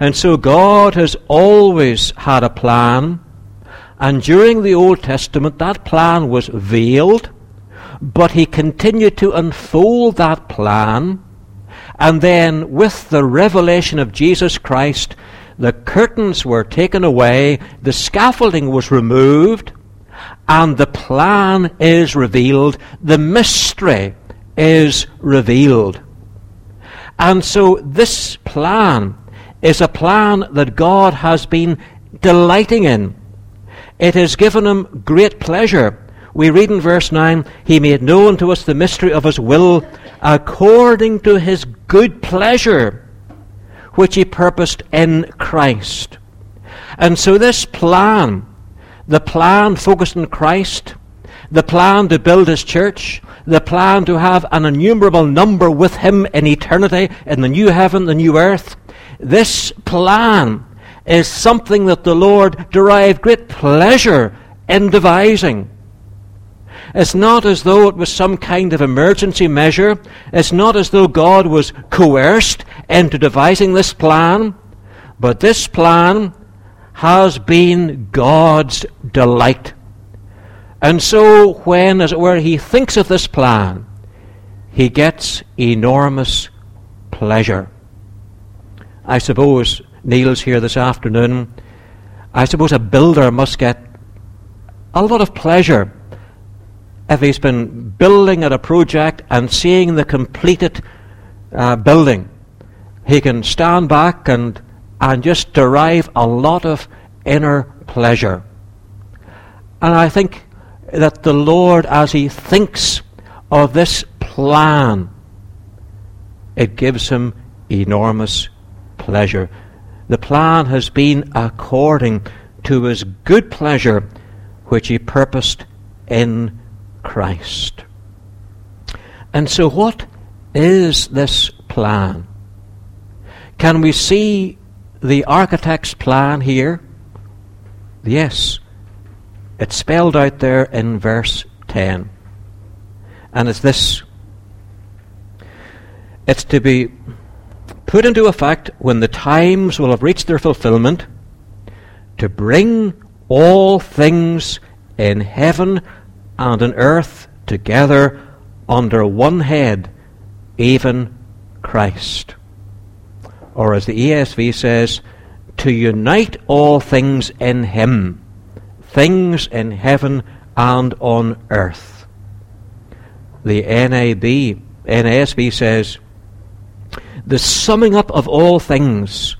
And so God has always had a plan. And during the Old Testament, that plan was veiled. But he continued to unfold that plan. And then, with the revelation of Jesus Christ, the curtains were taken away, the scaffolding was removed, and the plan is revealed. The mystery is revealed. And so, this plan is a plan that God has been delighting in. It has given him great pleasure. We read in verse 9, He made known to us the mystery of His will according to His good pleasure, which He purposed in Christ. And so, this plan, the plan focused on Christ, the plan to build His church, the plan to have an innumerable number with Him in eternity, in the new heaven, the new earth, this plan is something that the Lord derived great pleasure in devising. It's not as though it was some kind of emergency measure. It's not as though God was coerced into devising this plan. But this plan has been God's delight. And so, when, as it were, he thinks of this plan, he gets enormous pleasure. I suppose Neil's here this afternoon. I suppose a builder must get a lot of pleasure if he's been building at a project and seeing the completed uh, building. He can stand back and, and just derive a lot of inner pleasure. And I think that the Lord, as he thinks of this plan, it gives him enormous pleasure. The plan has been according to his good pleasure, which he purposed in Christ. And so, what is this plan? Can we see the architect's plan here? Yes. It's spelled out there in verse 10. And it's this it's to be put into effect when the times will have reached their fulfillment, to bring all things in heaven and on earth together under one head, even Christ. Or as the ESV says, to unite all things in Him, things in heaven and on earth. The NAB, NASB says, the summing up of all things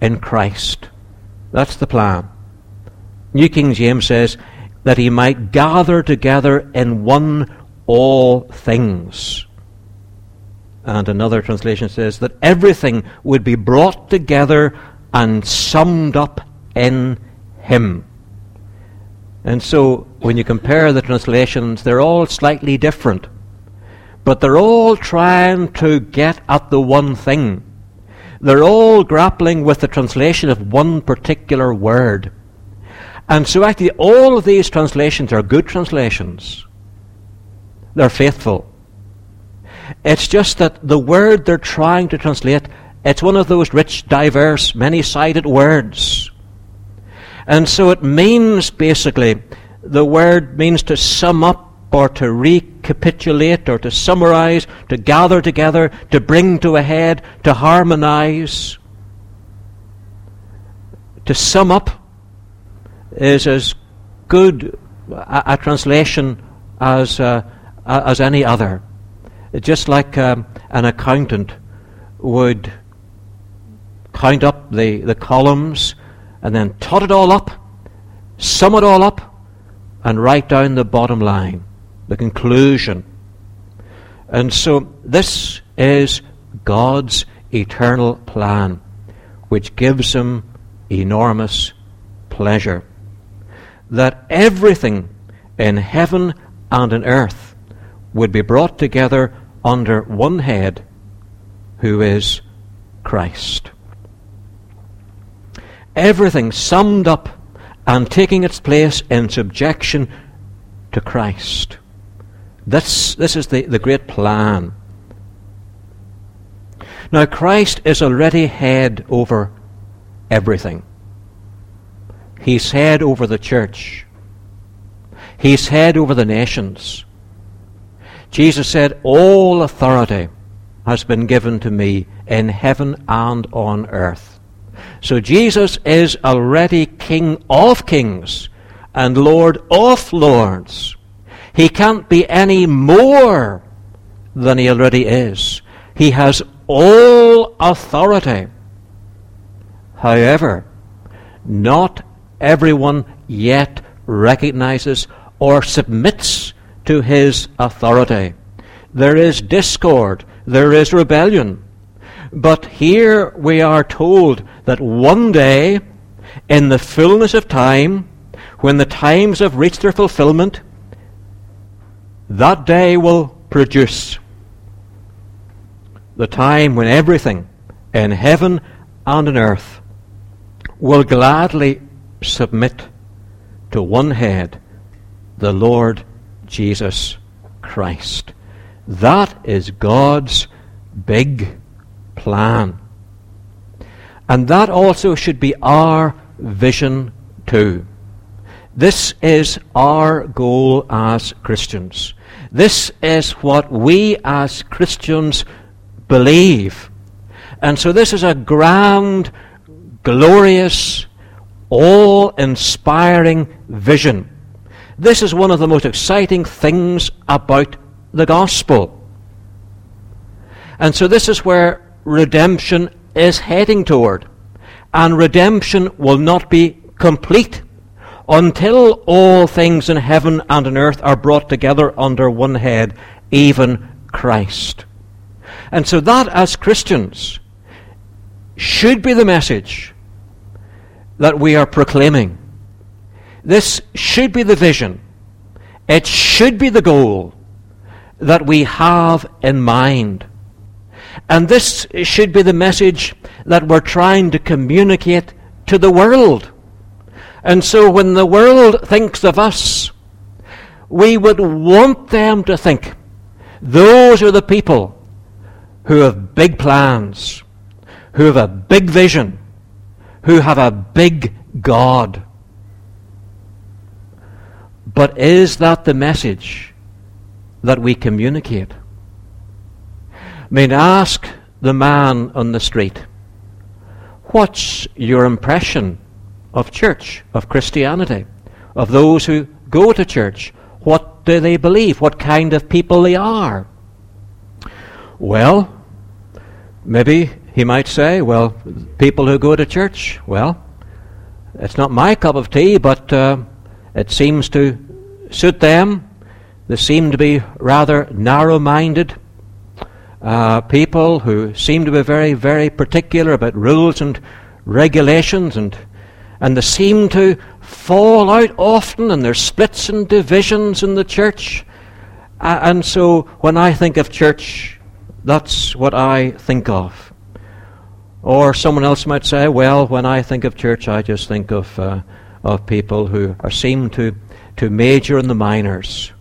in Christ. That's the plan. New King James says that he might gather together in one all things. And another translation says that everything would be brought together and summed up in him. And so, when you compare the translations, they're all slightly different. But they're all trying to get at the one thing. They're all grappling with the translation of one particular word. And so, actually, all of these translations are good translations. They're faithful. It's just that the word they're trying to translate, it's one of those rich, diverse, many sided words. And so it means basically, the word means to sum up or to recapitulate or to summarize, to gather together, to bring to a head, to harmonize. To sum up is as good a, a translation as, uh, as any other. Just like um, an accountant would count up the, the columns and then tot it all up, sum it all up, and write down the bottom line the conclusion. And so this is God's eternal plan, which gives him enormous pleasure. That everything in heaven and in earth would be brought together under one head, who is Christ. Everything summed up and taking its place in subjection to Christ. This, this is the, the great plan. Now, Christ is already head over everything. He's head over the church. He's head over the nations. Jesus said, All authority has been given to me in heaven and on earth. So Jesus is already King of kings and Lord of lords. He can't be any more than he already is. He has all authority. However, not everyone yet recognizes or submits to his authority. There is discord, there is rebellion. But here we are told that one day, in the fullness of time, when the times have reached their fulfillment, that day will produce the time when everything in heaven and on earth will gladly submit to one head, the Lord Jesus Christ. That is God's big plan. And that also should be our vision too. This is our goal as Christians. This is what we as Christians believe. And so this is a grand, glorious, all inspiring vision. This is one of the most exciting things about the gospel. And so this is where redemption is heading toward. And redemption will not be complete until all things in heaven and on earth are brought together under one head, even Christ. And so that, as Christians, should be the message that we are proclaiming. This should be the vision. It should be the goal that we have in mind. And this should be the message that we're trying to communicate to the world. And so when the world thinks of us, we would want them to think those are the people who have big plans, who have a big vision, who have a big God. But is that the message that we communicate? I mean, ask the man on the street, what's your impression of church, of Christianity, of those who go to church. What do they believe? What kind of people they are? Well, maybe he might say, well, people who go to church, well, it's not my cup of tea, but uh, it seems to suit them. They seem to be rather narrow minded uh, people who seem to be very, very particular about rules and regulations and and they seem to fall out often, and there's splits and divisions in the church. And so when I think of church, that's what I think of. Or someone else might say, well, when I think of church, I just think of, uh, of people who are, seem to, to major in the minors.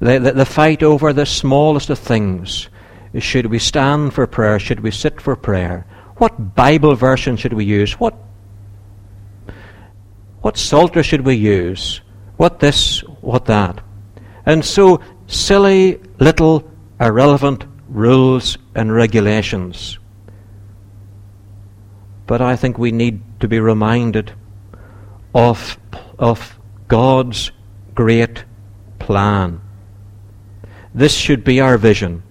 They, they, they fight over the smallest of things. Should we stand for prayer? Should we sit for prayer? What Bible version should we use? What what psalter should we use? What this, what that? And so, silly little irrelevant rules and regulations. But I think we need to be reminded of, of God's great plan. This should be our vision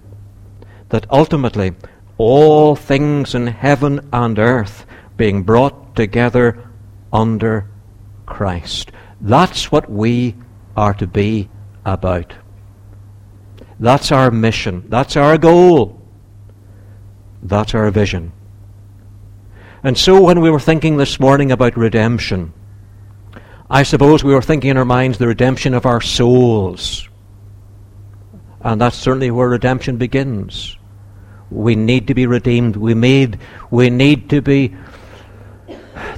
that ultimately all things in heaven and earth being brought together under Christ. That's what we are to be about. That's our mission. That's our goal. That's our vision. And so when we were thinking this morning about redemption, I suppose we were thinking in our minds the redemption of our souls. And that's certainly where redemption begins. We need to be redeemed. We, made, we need to be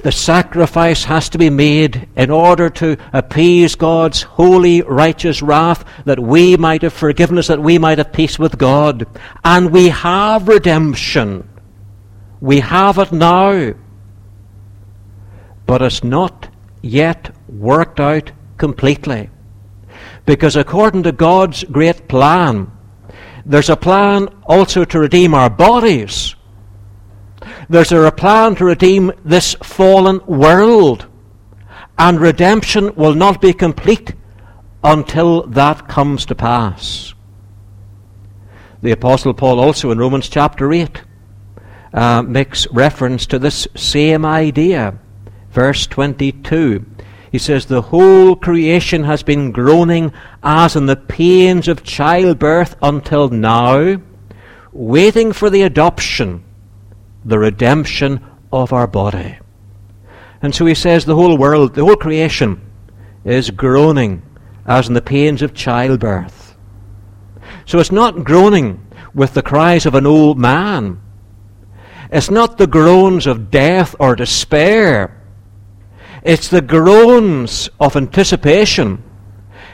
the sacrifice has to be made in order to appease God's holy, righteous wrath, that we might have forgiveness, that we might have peace with God. And we have redemption. We have it now. but it's not yet worked out completely. Because according to God's great plan, there's a plan also to redeem our bodies. There's a plan to redeem this fallen world. And redemption will not be complete until that comes to pass. The Apostle Paul also in Romans chapter 8 uh, makes reference to this same idea. Verse 22. He says, The whole creation has been groaning as in the pains of childbirth until now, waiting for the adoption, the redemption of our body. And so he says, The whole world, the whole creation is groaning as in the pains of childbirth. So it's not groaning with the cries of an old man. It's not the groans of death or despair. It's the groans of anticipation.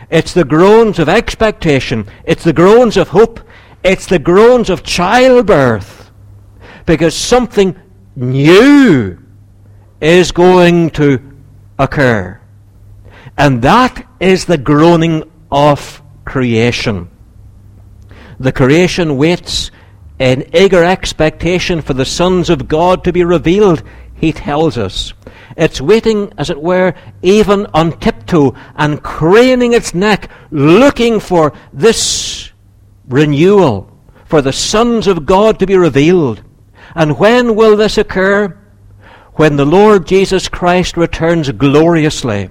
It's the groans of expectation. It's the groans of hope. It's the groans of childbirth. Because something new is going to occur. And that is the groaning of creation. The creation waits in eager expectation for the sons of God to be revealed, he tells us. It's waiting, as it were, even on tiptoe and craning its neck, looking for this renewal, for the sons of God to be revealed. And when will this occur? When the Lord Jesus Christ returns gloriously.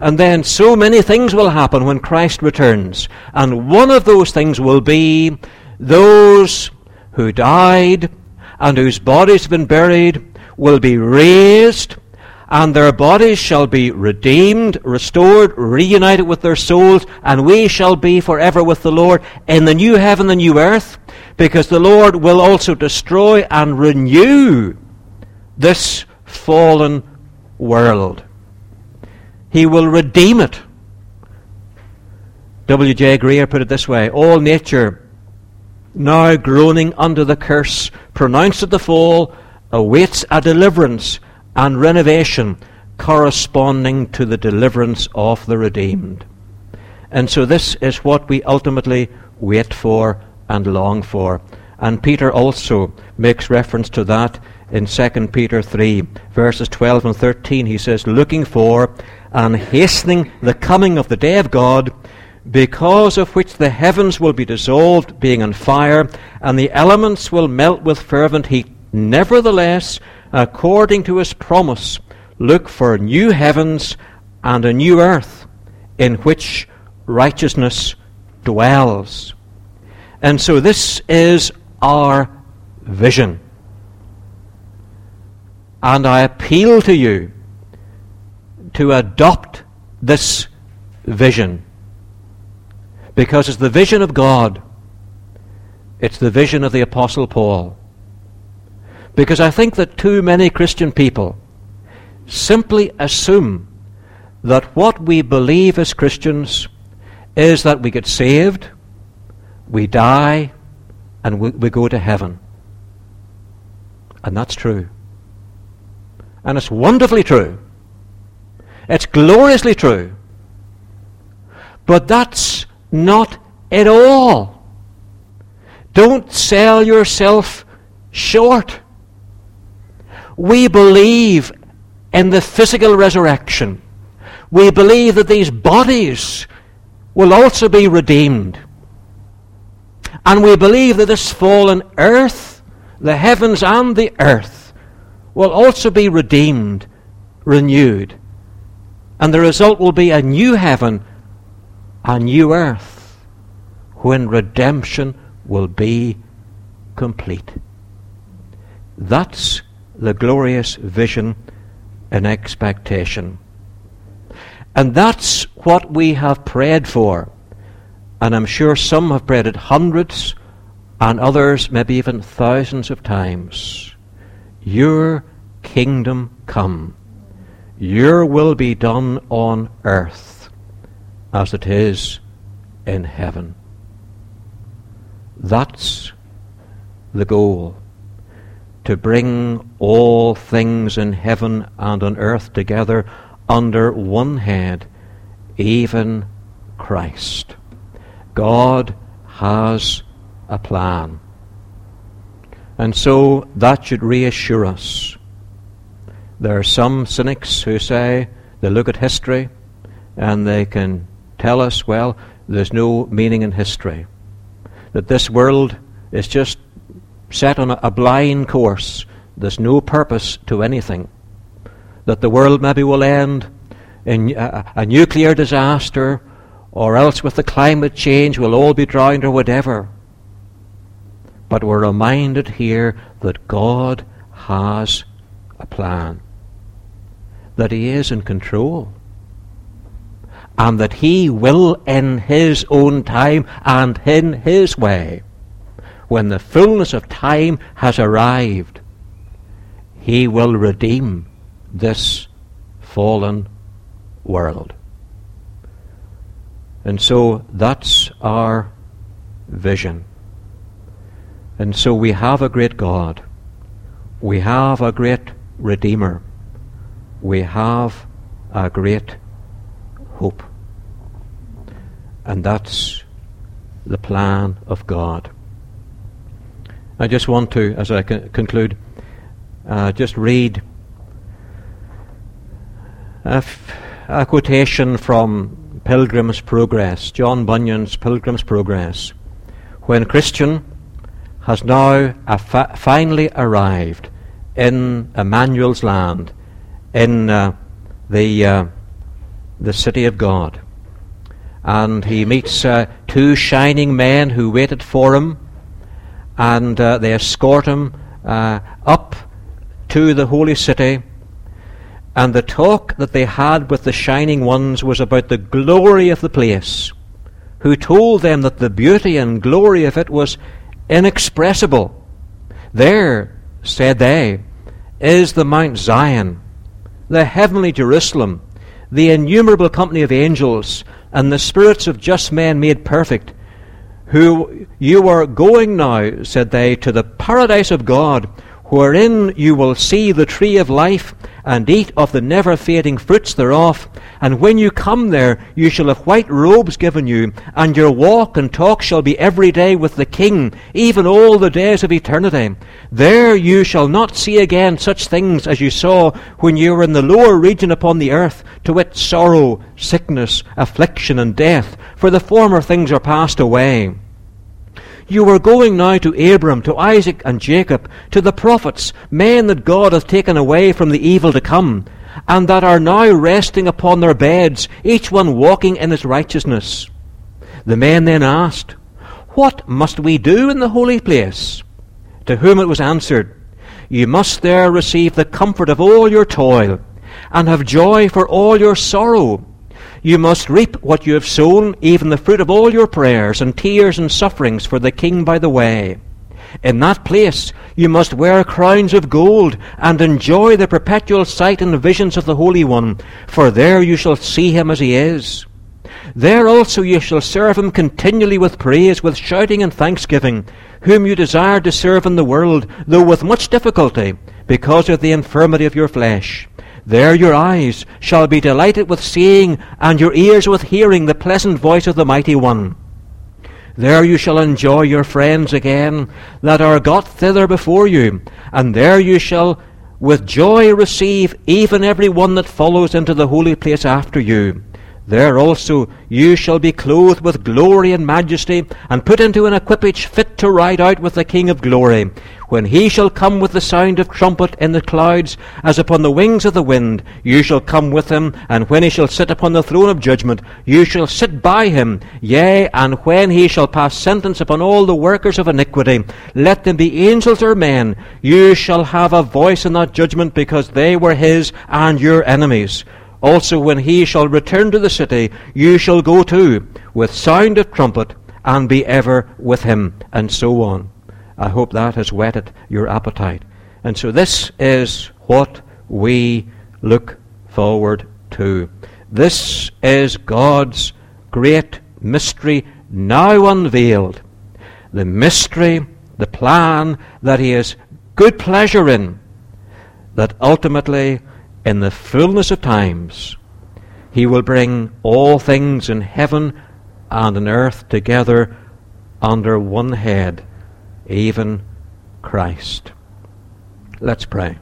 And then so many things will happen when Christ returns. And one of those things will be those who died and whose bodies have been buried will be raised, and their bodies shall be redeemed, restored, reunited with their souls, and we shall be forever with the Lord in the new heaven and new earth, because the Lord will also destroy and renew this fallen world. He will redeem it. W.J. Grier put it this way All nature, now groaning under the curse pronounced at the fall, awaits a deliverance and renovation corresponding to the deliverance of the redeemed. And so this is what we ultimately wait for and long for. And Peter also makes reference to that in 2 Peter 3, verses 12 and 13. He says, Looking for and hastening the coming of the day of God, because of which the heavens will be dissolved, being on fire, and the elements will melt with fervent heat. Nevertheless, according to his promise, look for new heavens and a new earth in which righteousness dwells. And so this is our vision. And I appeal to you to adopt this vision. Because it's the vision of God, it's the vision of the Apostle Paul. Because I think that too many Christian people simply assume that what we believe as Christians is that we get saved, we die, and we, we go to heaven. And that's true. And it's wonderfully true. It's gloriously true. But that's not it all. Don't sell yourself short. We believe in the physical resurrection. We believe that these bodies will also be redeemed. And we believe that this fallen earth, the heavens and the earth, will also be redeemed, renewed. And the result will be a new heaven, a new earth, when redemption will be complete. That's the glorious vision and expectation. And that's what we have prayed for. And I'm sure some have prayed it hundreds and others maybe even thousands of times. Your kingdom come. Your will be done on earth as it is in heaven. That's the goal. to bring all things in heaven and on earth together under one head, even Christ. God has a plan. And so that should reassure us. There are some cynics who say they look at history and they can tell us, well, there's no meaning in history. That this world is just set on a, blind course. There's no purpose to anything. That the world maybe will end in a, a nuclear disaster or else with the climate change we'll all be drowned or whatever. But we're reminded here that God has a plan, that He is in control, and that He will, in His own time and in His way, when the fullness of time has arrived, He will redeem this fallen world. And so that's our vision. And so we have a great God. We have a great Redeemer. We have a great hope. And that's the plan of God. I just want to, as I conclude, uh, just read a, f- a quotation from Pilgrim's Progress, John Bunyan's Pilgrim's Progress. When Christian has now fa- finally arrived in Emmanuel's land, in uh, the, uh, the city of God. And he meets uh, two shining men who waited for him, and uh, they escort him uh, up to the holy city. And the talk that they had with the shining ones was about the glory of the place, who told them that the beauty and glory of it was inexpressible. There, said they, is the Mount Zion, the heavenly Jerusalem, the innumerable company of angels, and the spirits of just men made perfect, who you are going now, said they, to the paradise of God, wherein you will see the tree of life and eat of the never fading fruits thereof. And when you come there, you shall have white robes given you, and your walk and talk shall be every day with the King, even all the days of eternity. There you shall not see again such things as you saw when you were in the lower region upon the earth, to wit, sorrow, sickness, affliction, and death, for the former things are passed away. You are going now to Abram, to Isaac and Jacob, to the prophets, men that God hath taken away from the evil to come, and that are now resting upon their beds, each one walking in his righteousness. The men then asked, What must we do in the holy place? To whom it was answered, You must there receive the comfort of all your toil, and have joy for all your sorrow you must reap what you have sown, even the fruit of all your prayers and tears and sufferings for the king by the way. In that place you must wear crowns of gold and enjoy the perpetual sight and visions of the Holy One, for there you shall see him as he is. There also you shall serve him continually with praise, with shouting and thanksgiving, whom you desired to serve in the world, though with much difficulty, because of the infirmity of your flesh. There your eyes shall be delighted with seeing, and your ears with hearing the pleasant voice of the Mighty One. There you shall enjoy your friends again that are got thither before you, and there you shall with joy receive even every one that follows into the holy place after you. There also you shall be clothed with glory and majesty, and put into an equipage fit to ride out with the King of glory. When he shall come with the sound of trumpet in the clouds, as upon the wings of the wind, you shall come with him, and when he shall sit upon the throne of judgment, you shall sit by him. Yea, and when he shall pass sentence upon all the workers of iniquity, let them be angels or men, you shall have a voice in that judgment, because they were his and your enemies. Also, when he shall return to the city, you shall go too, with sound of trumpet, and be ever with him, and so on. I hope that has whetted your appetite. And so, this is what we look forward to. This is God's great mystery now unveiled. The mystery, the plan that He has good pleasure in, that ultimately, in the fullness of times, he will bring all things in heaven and on earth together under one head, even Christ. Let's pray.